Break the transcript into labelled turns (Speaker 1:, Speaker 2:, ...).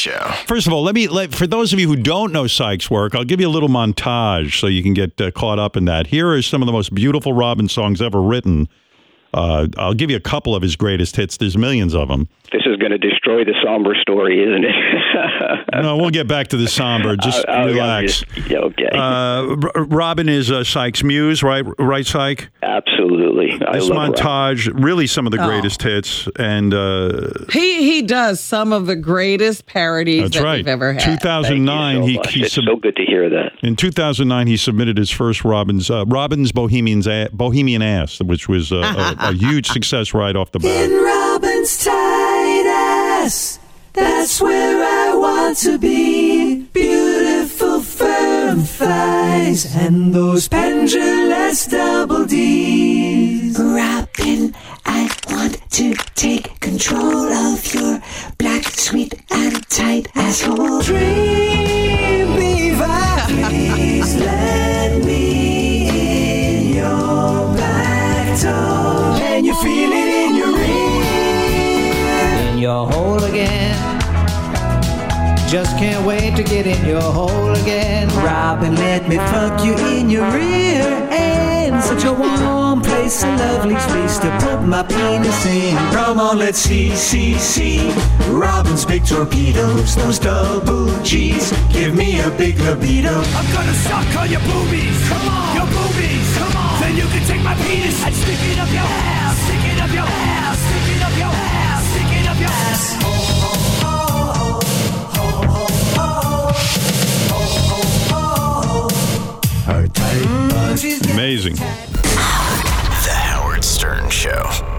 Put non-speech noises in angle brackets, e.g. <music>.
Speaker 1: Show.
Speaker 2: First of all, let me let for those of you who don't know Psych's work, I'll give you a little montage so you can get uh, caught up in that. Here are some of the most beautiful Robin songs ever written. Uh, I'll give you a couple of his greatest hits. There's millions of them.
Speaker 3: This is going to destroy the somber story, isn't it?
Speaker 2: no, we'll get back to the somber. <laughs> Just
Speaker 3: I'll- I'll-
Speaker 2: relax.
Speaker 3: just- okay.
Speaker 2: Uh, Robin is uh, Psych's muse, right? Right, Psych.
Speaker 3: Absolutely. I
Speaker 2: This
Speaker 3: love Robin.
Speaker 2: montage, really some of the
Speaker 4: Oh.
Speaker 2: greatest hits, and uh,
Speaker 4: He he does some of the greatest parodies
Speaker 2: that's
Speaker 4: that
Speaker 2: right.
Speaker 4: we've ever had.
Speaker 2: 2009, he, he
Speaker 3: It's
Speaker 2: sub-
Speaker 3: so good to hear that.
Speaker 2: in 2009 he submitted his first Robin's uh, Robin's Bohemian's Bohemian Ass, which was uh, <laughs> a, huge success right off the bat.
Speaker 5: In Robin's tight ass. That's where I want to be. Beautiful firm thighs and those pendulous double D's. Robin, I want to take control of your black, sweet, and tight asshole. Dream beaver, please let me in your back door. Can you feel it in your ear?
Speaker 6: in your hole again. Just can't wait to get in your hole again.
Speaker 5: Robin, let me fuck you in your rear end. Such a warm place, a lovely space to put my penis in. Come on, let's see, see, see. Robin's big torpedoes, those double G's. Give me a big libido.
Speaker 7: I'm gonna suck on your boobies. Come on. Your boobies. Come on. Then you can take my penis and stick it up your amazing. The Howard Stern
Speaker 2: Show.